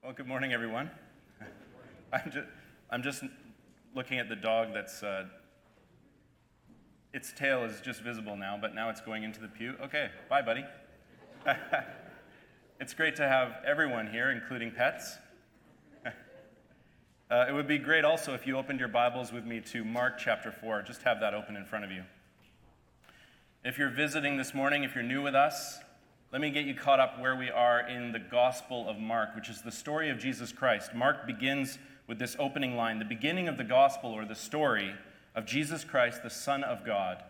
Well, good morning, everyone. I'm just, I'm just looking at the dog that's, uh, its tail is just visible now, but now it's going into the pew. Okay, bye, buddy. it's great to have everyone here, including pets. uh, it would be great also if you opened your Bibles with me to Mark chapter 4. Just have that open in front of you. If you're visiting this morning, if you're new with us, let me get you caught up where we are in the Gospel of Mark, which is the story of Jesus Christ. Mark begins with this opening line the beginning of the Gospel or the story of Jesus Christ, the Son of God.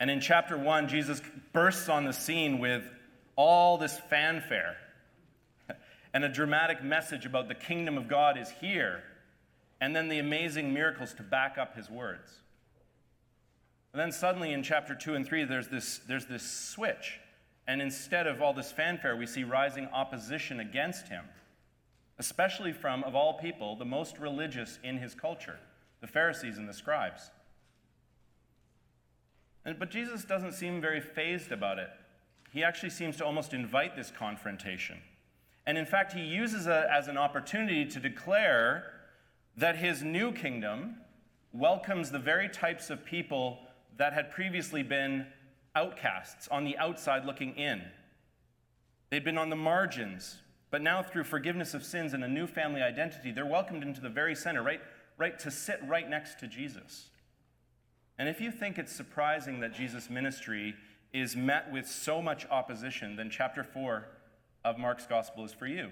And in chapter 1, Jesus bursts on the scene with all this fanfare and a dramatic message about the kingdom of God is here, and then the amazing miracles to back up his words. And then suddenly in chapter 2 and 3, there's this, there's this switch and instead of all this fanfare, we see rising opposition against him, especially from, of all people, the most religious in his culture, the Pharisees and the scribes. And, but Jesus doesn't seem very fazed about it. He actually seems to almost invite this confrontation. And in fact, he uses it as an opportunity to declare that his new kingdom welcomes the very types of people that had previously been outcasts on the outside looking in. They'd been on the margins, but now through forgiveness of sins and a new family identity, they're welcomed into the very center, right, right to sit right next to Jesus. And if you think it's surprising that Jesus' ministry is met with so much opposition, then chapter 4 of Mark's gospel is for you.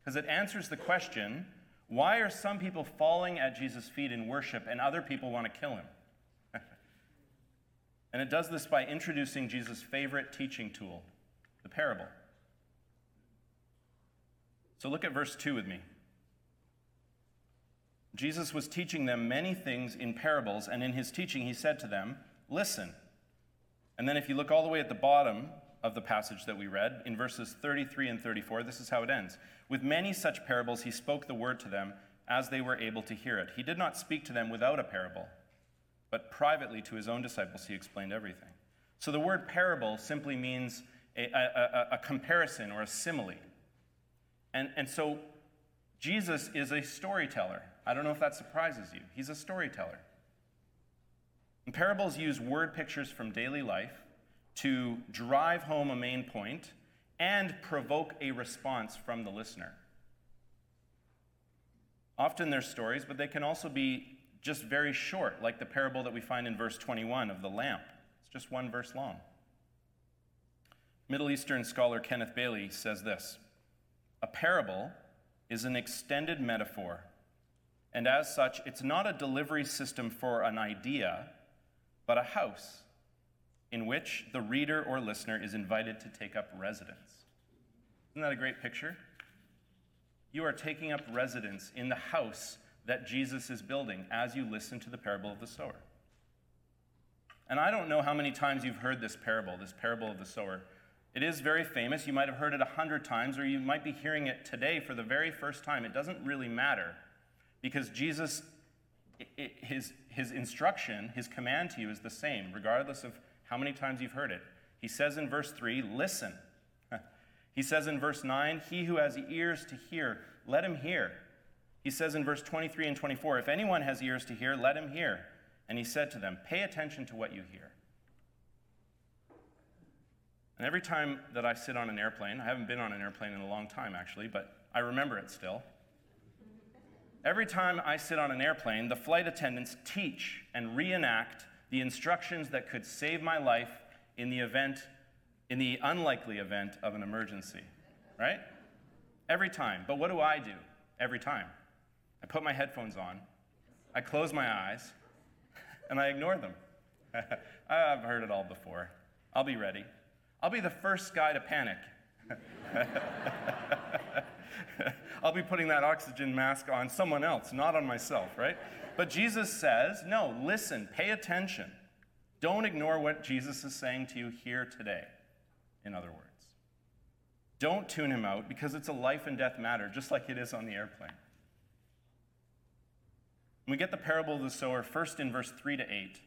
Because it answers the question why are some people falling at Jesus' feet in worship and other people want to kill him? And it does this by introducing Jesus' favorite teaching tool, the parable. So look at verse 2 with me. Jesus was teaching them many things in parables, and in his teaching, he said to them, Listen. And then if you look all the way at the bottom of the passage that we read, in verses 33 and 34, this is how it ends. With many such parables, he spoke the word to them as they were able to hear it. He did not speak to them without a parable but privately to his own disciples, he explained everything. So the word parable simply means a, a, a, comparison or a simile. And, and so Jesus is a storyteller. I don't know if that surprises you. He's a storyteller. And parables use word pictures from daily life to drive home a main point and provoke a response from the listener. Often they're stories, but they can also be just very short, like the parable that we find in verse 21 of the lamp. It's just one verse long. Middle Eastern scholar Kenneth Bailey says this A parable is an extended metaphor, and as such, it's not a delivery system for an idea, but a house in which the reader or listener is invited to take up residence. Isn't that a great picture? You are taking up residence in the house that Jesus is building as you listen to the parable of the sower. And I don't know how many times you've heard this parable, this parable of the sower. It is very famous. You might have heard it a hundred times, or you might be hearing it today for the very first time. It doesn't really matter because Jesus, his, his instruction, his command to you is the same, regardless of how many times you've heard it. He says in verse 3, listen. He says in verse 9, he who has ears to hear, let him hear. He says in verse 23 and 24, If anyone has ears to hear, let him hear. And he said to them, Pay attention to what you hear. And every time that I sit on an airplane, I haven't been on an airplane in a long time actually, but I remember it still. Every time I sit on an airplane, the flight attendants teach and reenact the instructions that could save my life in the event, in the unlikely event of an emergency, right? Every time. But what do I do every time? I put my headphones on, I close my eyes, and I ignore them. I've heard it all before. I'll be ready. I'll be the first guy to panic. I'll be putting that oxygen mask on someone else, not on myself, right? But Jesus says, no, listen, pay attention. Don't ignore what Jesus is saying to you here today, in other words. Don't tune him out because it's a life and death matter, just like it is on the airplane. We get the parable of the sower first in verse 3 to 8,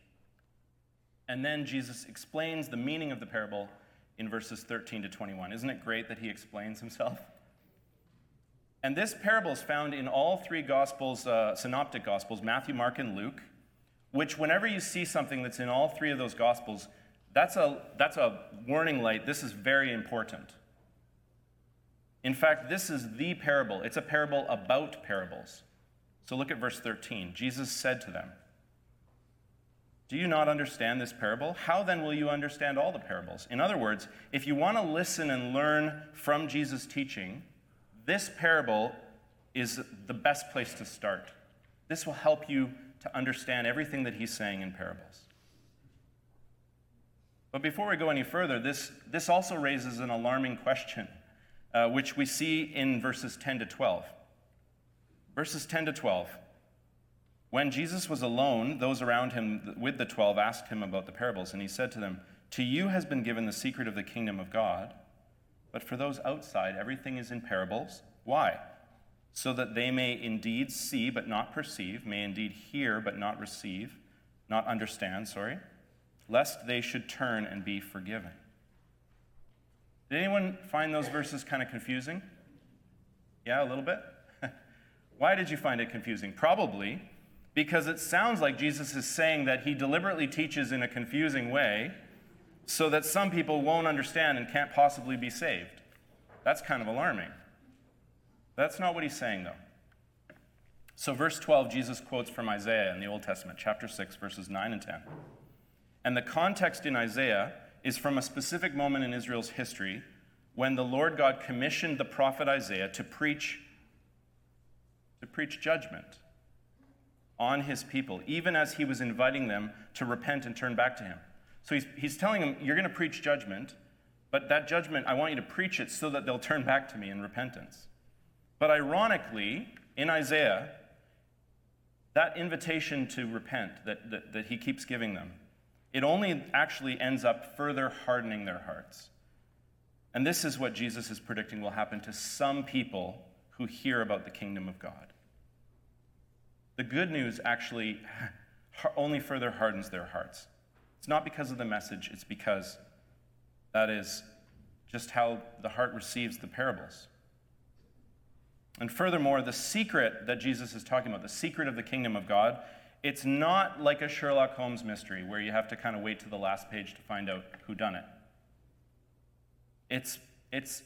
and then Jesus explains the meaning of the parable in verses 13 to 21. Isn't it great that he explains himself? And this parable is found in all three Gospels, uh, synoptic Gospels, Matthew, Mark, and Luke, which, whenever you see something that's in all three of those Gospels, that's a, that's a warning light. This is very important. In fact, this is the parable. It's a parable about parables. So look at verse 13. Jesus said to them, Do you not understand this parable? How then will you understand all the parables? In other words, if you want to listen and learn from Jesus' teaching, this parable is the best place to start. This will help you to understand everything that he's saying in parables. But before we go any further, this, this also raises an alarming question, uh, which we see in verses 10 to 12. Verses 10 to 12. When Jesus was alone, those around him with the twelve asked him about the parables, and he said to them, To you has been given the secret of the kingdom of God. But for those outside, everything is in parables. Why? So that they may indeed see but not perceive, may indeed hear but not receive, not understand, sorry, lest they should turn and be forgiven. Did anyone find those verses kind of confusing? Yeah, a little bit? Why did you find it confusing? Probably because it sounds like Jesus is saying that he deliberately teaches in a confusing way so that some people won't understand and can't possibly be saved. That's kind of alarming. That's not what he's saying, though. So, verse 12, Jesus quotes from Isaiah in the Old Testament, chapter 6, verses 9 and 10. And the context in Isaiah is from a specific moment in Israel's history when the Lord God commissioned the prophet Isaiah to preach to preach judgment on his people, even as he was inviting them to repent and turn back to him. So he's, he's telling them, You're going to preach judgment, but that judgment, I want you to preach it so that they'll turn back to me in repentance. But ironically, in Isaiah, that invitation to repent that, that, that he keeps giving them, it only actually ends up further hardening their hearts. And this is what Jesus is predicting will happen to some people who hear about the kingdom of God. The good news actually only further hardens their hearts. It's not because of the message, it's because that is just how the heart receives the parables. And furthermore, the secret that Jesus is talking about, the secret of the kingdom of God, it's not like a Sherlock Holmes mystery where you have to kind of wait to the last page to find out who done it. It's, it's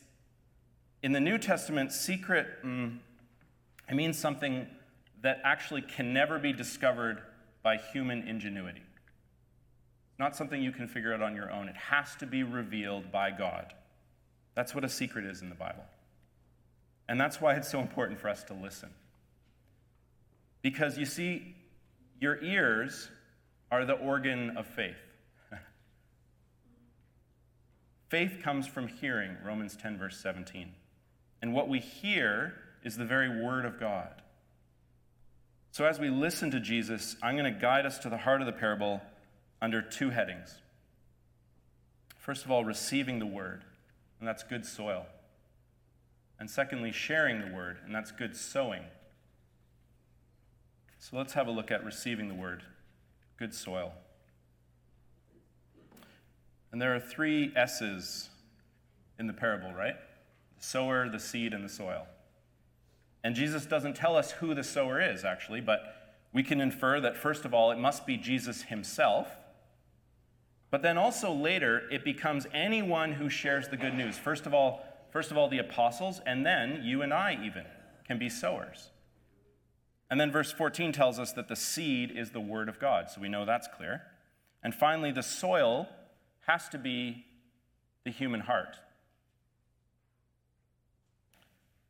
in the New Testament, secret, mm, it means something that actually can never be discovered by human ingenuity It's not something you can figure out on your own. It has to be revealed by God. That's what a secret is in the Bible. And that's why it's so important for us to listen. Because you see, your ears are the organ of faith. faith comes from hearing, Romans 10, verse 17. And what we hear is the very word of God. So as we listen to Jesus, I'm going to guide us to the heart of the parable under two headings. First of all, receiving the word, and that's good soil. And secondly, sharing the word, and that's good sowing. So let's have a look at receiving the word, good soil. And there are three S's in the parable, right? The sower, the seed, and the soil. And Jesus doesn't tell us who the sower is, actually, but we can infer that, first of all, it must be Jesus himself but then also later, it becomes anyone who shares the good news. First of all, first of all, the apostles, and then you and I even can be sowers. And then verse 14 tells us that the seed is the word of God, so we know that's clear. And finally, the soil has to be the human heart.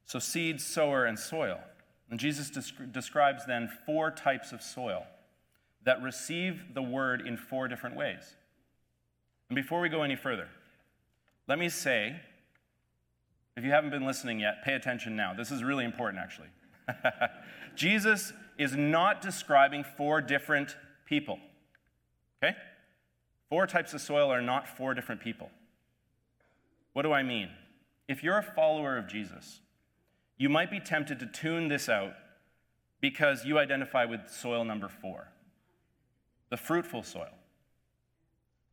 So, seed, sower, and soil. And Jesus describes then four types of soil that receive the word in four different ways. And before we go any further, let me say if you haven't been listening yet, pay attention now. This is really important, actually. Jesus is not describing four different people. Okay? Four types of soil are not four different people. What do I mean? If you're a follower of Jesus, you might be tempted to tune this out because you identify with soil number four, the fruitful soil.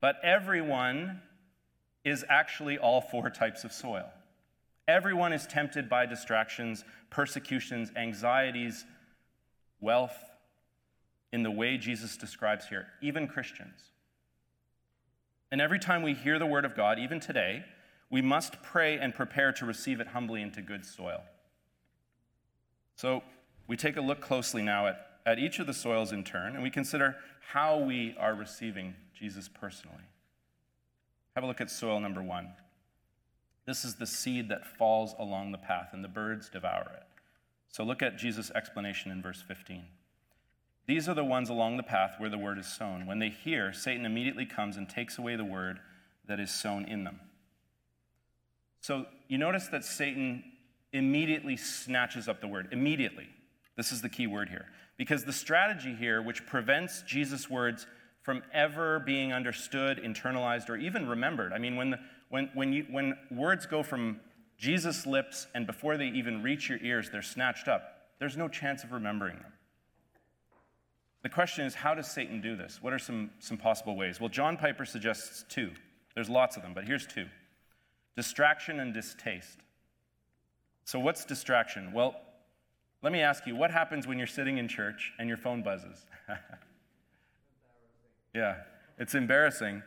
But everyone is actually all four types of soil. Everyone is tempted by distractions, persecutions, anxieties, wealth, in the way Jesus describes here, even Christians. And every time we hear the word of God, even today, we must pray and prepare to receive it humbly into good soil. So we take a look closely now at, at each of the soils in turn, and we consider how we are receiving Jesus personally. Have a look at soil number one. This is the seed that falls along the path, and the birds devour it. So look at Jesus' explanation in verse 15. These are the ones along the path where the word is sown. When they hear, Satan immediately comes and takes away the word that is sown in them. So you notice that Satan immediately snatches up the word. Immediately. This is the key word here. Because the strategy here, which prevents Jesus' words from ever being understood, internalized, or even remembered. I mean, when, the, when, when, you, when words go from Jesus' lips and before they even reach your ears, they're snatched up, there's no chance of remembering them. The question is, how does Satan do this? What are some, some possible ways? Well, John Piper suggests two. There's lots of them, but here's two distraction and distaste. So, what's distraction? Well, let me ask you what happens when you're sitting in church and your phone buzzes? yeah, it's embarrassing.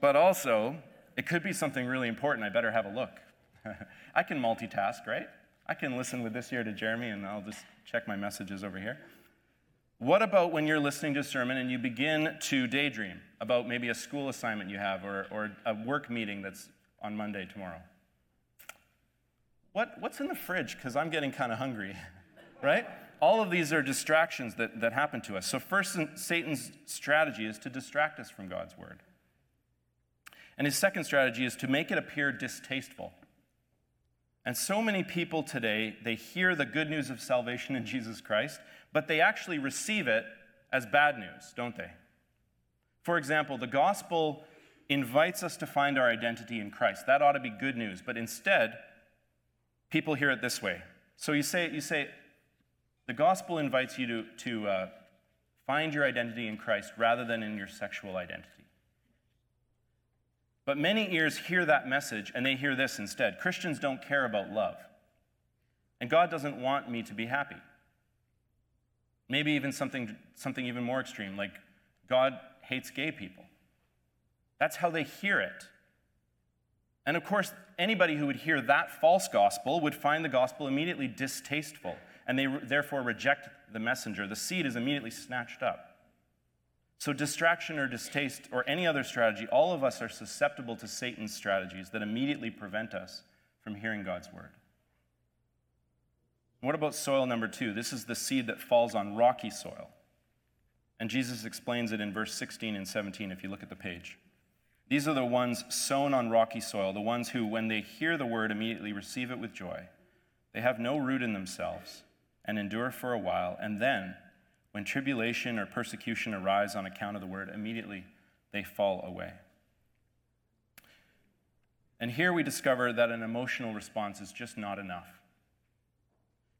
But also, it could be something really important. I better have a look. I can multitask, right? I can listen with this ear to Jeremy and I'll just check my messages over here. What about when you're listening to a sermon and you begin to daydream about maybe a school assignment you have or, or a work meeting that's on Monday tomorrow? What, what's in the fridge? Because I'm getting kind of hungry, right? All of these are distractions that, that happen to us. So, first, Satan's strategy is to distract us from God's word. And his second strategy is to make it appear distasteful. And so many people today, they hear the good news of salvation in Jesus Christ, but they actually receive it as bad news, don't they? For example, the gospel invites us to find our identity in Christ. That ought to be good news, but instead, people hear it this way. So you say, you say the gospel invites you to, to uh, find your identity in Christ rather than in your sexual identity. But many ears hear that message and they hear this instead Christians don't care about love. And God doesn't want me to be happy. Maybe even something, something even more extreme, like God hates gay people. That's how they hear it. And of course, anybody who would hear that false gospel would find the gospel immediately distasteful, and they therefore reject the messenger. The seed is immediately snatched up. So, distraction or distaste or any other strategy, all of us are susceptible to Satan's strategies that immediately prevent us from hearing God's word. What about soil number two? This is the seed that falls on rocky soil. And Jesus explains it in verse 16 and 17 if you look at the page. These are the ones sown on rocky soil, the ones who, when they hear the word, immediately receive it with joy. They have no root in themselves and endure for a while, and then, when tribulation or persecution arise on account of the word, immediately they fall away. And here we discover that an emotional response is just not enough.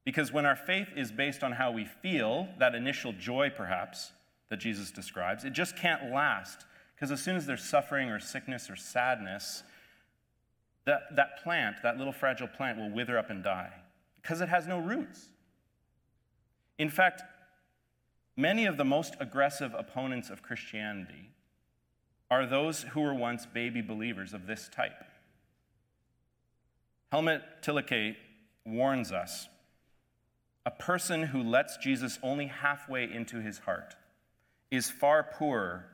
Because when our faith is based on how we feel, that initial joy perhaps that Jesus describes, it just can't last. Because as soon as there's suffering or sickness or sadness, that, that plant, that little fragile plant, will wither up and die because it has no roots. In fact, Many of the most aggressive opponents of Christianity are those who were once baby believers of this type. Helmut Thielicke warns us a person who lets Jesus only halfway into his heart is far poorer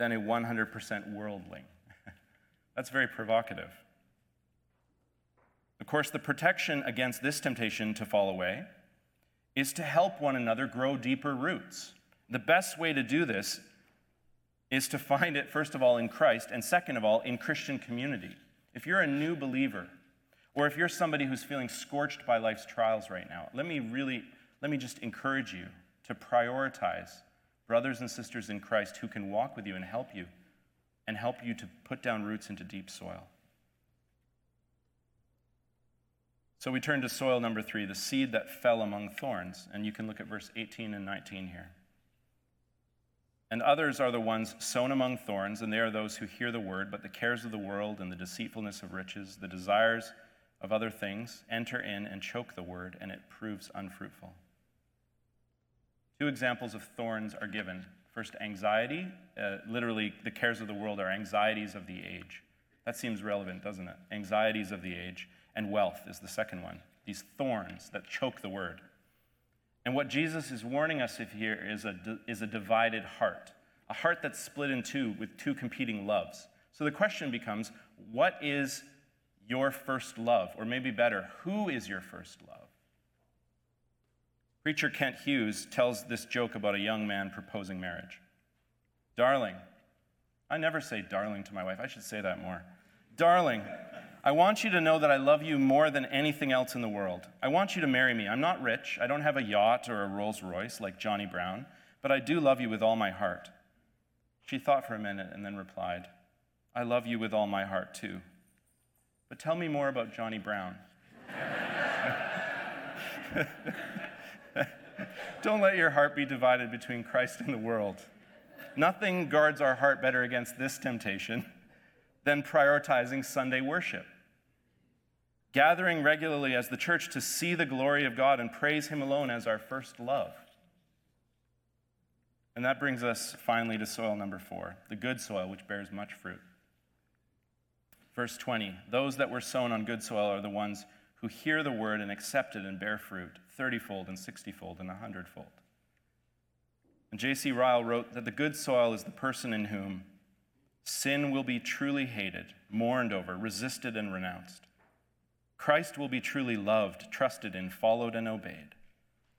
than a 100% worldling. That's very provocative. Of course, the protection against this temptation to fall away is to help one another grow deeper roots. The best way to do this is to find it, first of all, in Christ, and second of all, in Christian community. If you're a new believer, or if you're somebody who's feeling scorched by life's trials right now, let me really, let me just encourage you to prioritize brothers and sisters in Christ who can walk with you and help you, and help you to put down roots into deep soil. So we turn to soil number three, the seed that fell among thorns. And you can look at verse 18 and 19 here. And others are the ones sown among thorns, and they are those who hear the word, but the cares of the world and the deceitfulness of riches, the desires of other things enter in and choke the word, and it proves unfruitful. Two examples of thorns are given. First, anxiety. Uh, literally, the cares of the world are anxieties of the age. That seems relevant, doesn't it? Anxieties of the age. And wealth is the second one. These thorns that choke the word. And what Jesus is warning us of here is a, is a divided heart, a heart that's split in two with two competing loves. So the question becomes what is your first love? Or maybe better, who is your first love? Preacher Kent Hughes tells this joke about a young man proposing marriage. Darling, I never say darling to my wife. I should say that more. Darling, I want you to know that I love you more than anything else in the world. I want you to marry me. I'm not rich. I don't have a yacht or a Rolls Royce like Johnny Brown, but I do love you with all my heart. She thought for a minute and then replied, I love you with all my heart too. But tell me more about Johnny Brown. Don't let your heart be divided between Christ and the world. Nothing guards our heart better against this temptation than prioritizing Sunday worship. Gathering regularly as the church to see the glory of God and praise Him alone as our first love. And that brings us finally to soil number four the good soil, which bears much fruit. Verse 20 Those that were sown on good soil are the ones who hear the word and accept it and bear fruit, thirtyfold and sixtyfold and a hundredfold. And J.C. Ryle wrote that the good soil is the person in whom sin will be truly hated, mourned over, resisted, and renounced. Christ will be truly loved, trusted in, followed, and obeyed.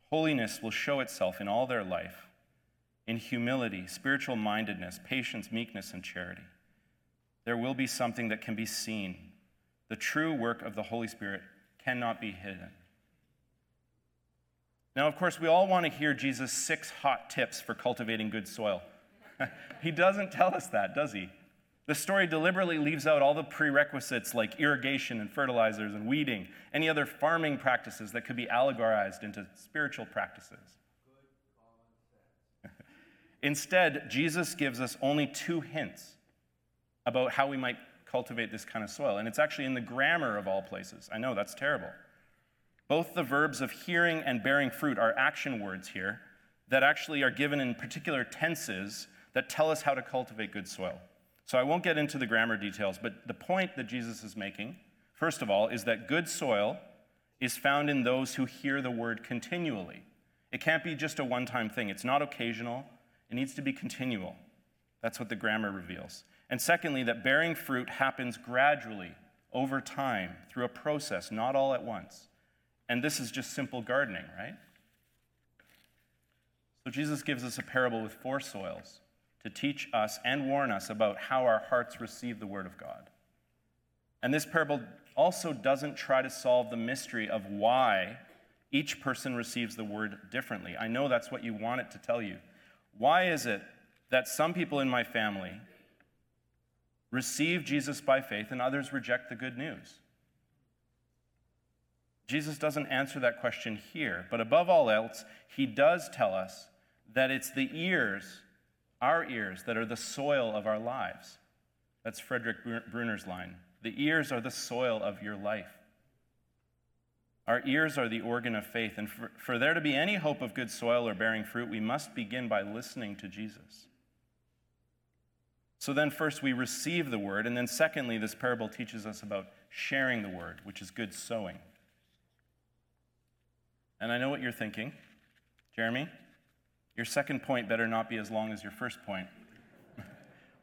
Holiness will show itself in all their life in humility, spiritual mindedness, patience, meekness, and charity there will be something that can be seen. The true work of the Holy Spirit cannot be hidden. Now, of course, we all want to hear Jesus' six hot tips for cultivating good soil. he doesn't tell us that, does he? The story deliberately leaves out all the prerequisites like irrigation and fertilizers and weeding, any other farming practices that could be allegorized into spiritual practices. Instead, Jesus gives us only two hints about how we might cultivate this kind of soil. And it's actually in the grammar of all places. I know that's terrible. Both the verbs of hearing and bearing fruit are action words here that actually are given in particular tenses that tell us how to cultivate good soil. So I won't get into the grammar details, but the point that Jesus is making, first of all, is that good soil is found in those who hear the word continually. It can't be just a one time thing, it's not occasional, it needs to be continual. That's what the grammar reveals. And secondly, that bearing fruit happens gradually over time through a process, not all at once. And this is just simple gardening, right? So Jesus gives us a parable with four soils to teach us and warn us about how our hearts receive the word of God. And this parable also doesn't try to solve the mystery of why each person receives the word differently. I know that's what you want it to tell you. Why is it that some people in my family receive Jesus by faith and others reject the good news? Jesus doesn't answer that question here, but above all else, he does tell us that it's the ears, our ears, that are the soil of our lives. That's Frederick Bruner's line. The ears are the soil of your life. Our ears are the organ of faith, and for, for there to be any hope of good soil or bearing fruit, we must begin by listening to Jesus. So then, first, we receive the word, and then, secondly, this parable teaches us about sharing the word, which is good sowing. And I know what you're thinking, Jeremy. Your second point better not be as long as your first point.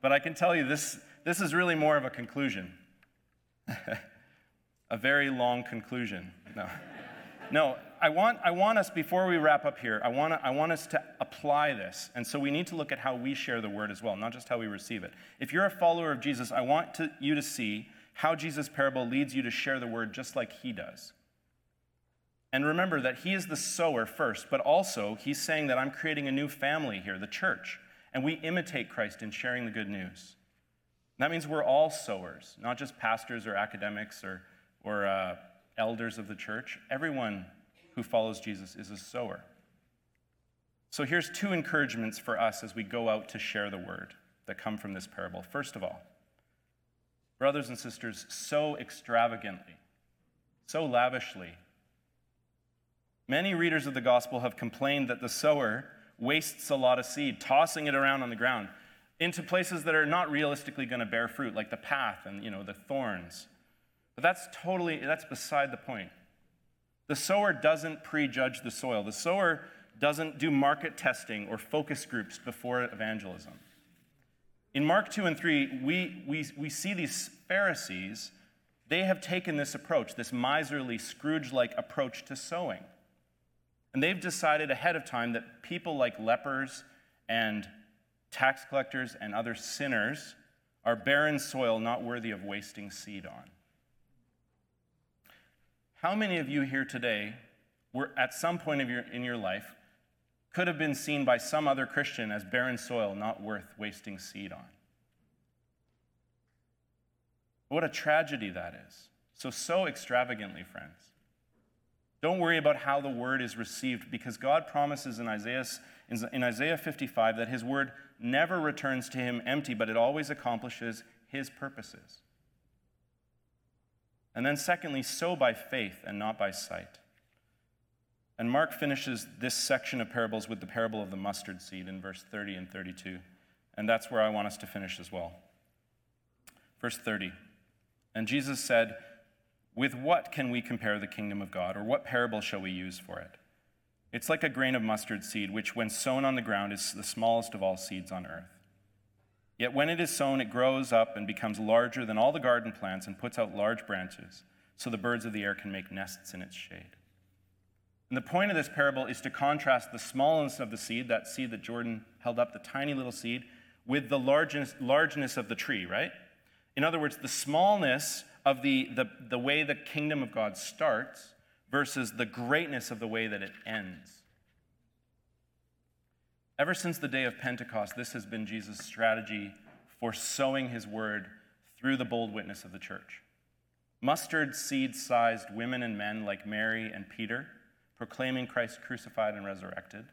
but I can tell you this, this is really more of a conclusion. a very long conclusion. No. No, I want, I want us, before we wrap up here, I want, I want us to apply this. And so we need to look at how we share the word as well, not just how we receive it. If you're a follower of Jesus, I want to, you to see how Jesus' parable leads you to share the word just like he does. And remember that he is the sower first, but also he's saying that I'm creating a new family here, the church. And we imitate Christ in sharing the good news. That means we're all sowers, not just pastors or academics or, or uh, elders of the church. Everyone who follows Jesus is a sower. So here's two encouragements for us as we go out to share the word that come from this parable. First of all, brothers and sisters, sow extravagantly. sow lavishly. Many readers of the gospel have complained that the sower wastes a lot of seed, tossing it around on the ground into places that are not realistically going to bear fruit, like the path and you know the thorns. But that's totally that's beside the point. The sower doesn't prejudge the soil. The sower doesn't do market testing or focus groups before evangelism. In Mark 2 and 3, we, we, we see these Pharisees, they have taken this approach, this miserly, Scrooge like approach to sowing. And they've decided ahead of time that people like lepers and tax collectors and other sinners are barren soil not worthy of wasting seed on. How many of you here today were at some point your, in your life could have been seen by some other Christian as barren soil not worth wasting seed on? What a tragedy that is. So, sow extravagantly, friends. Don't worry about how the word is received because God promises in Isaiah, in Isaiah 55 that his word never returns to him empty, but it always accomplishes his purposes. And then, secondly, sow by faith and not by sight. And Mark finishes this section of parables with the parable of the mustard seed in verse 30 and 32. And that's where I want us to finish as well. Verse 30. And Jesus said, With what can we compare the kingdom of God, or what parable shall we use for it? It's like a grain of mustard seed, which, when sown on the ground, is the smallest of all seeds on earth. Yet when it is sown, it grows up and becomes larger than all the garden plants and puts out large branches, so the birds of the air can make nests in its shade. And the point of this parable is to contrast the smallness of the seed, that seed that Jordan held up, the tiny little seed, with the largeness, largeness of the tree, right? In other words, the smallness of the, the, the way the kingdom of God starts versus the greatness of the way that it ends. Ever since the day of Pentecost, this has been Jesus' strategy for sowing his word through the bold witness of the church. Mustard seed sized women and men like Mary and Peter, proclaiming Christ crucified and resurrected,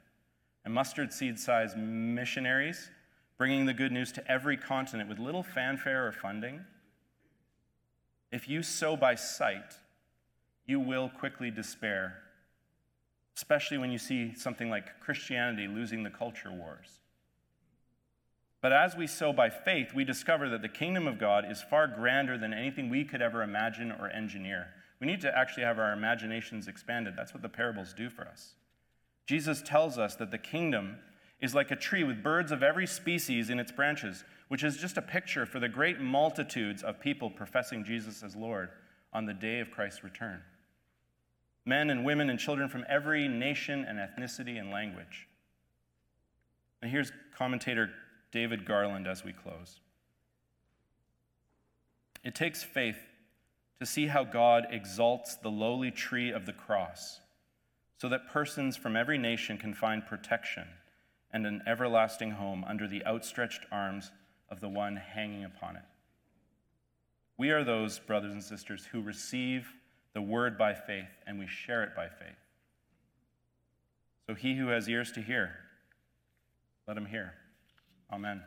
and mustard seed sized missionaries, bringing the good news to every continent with little fanfare or funding. If you sow by sight, you will quickly despair, especially when you see something like Christianity losing the culture wars. But as we sow by faith, we discover that the kingdom of God is far grander than anything we could ever imagine or engineer. We need to actually have our imaginations expanded. That's what the parables do for us. Jesus tells us that the kingdom is like a tree with birds of every species in its branches, which is just a picture for the great multitudes of people professing Jesus as Lord on the day of Christ's return men and women and children from every nation and ethnicity and language. And here's commentator David Garland as we close. It takes faith to see how God exalts the lowly tree of the cross so that persons from every nation can find protection and an everlasting home under the outstretched arms of the one hanging upon it. We are those, brothers and sisters, who receive the word by faith, and we share it by faith. So he who has ears to hear, let him hear. Amen.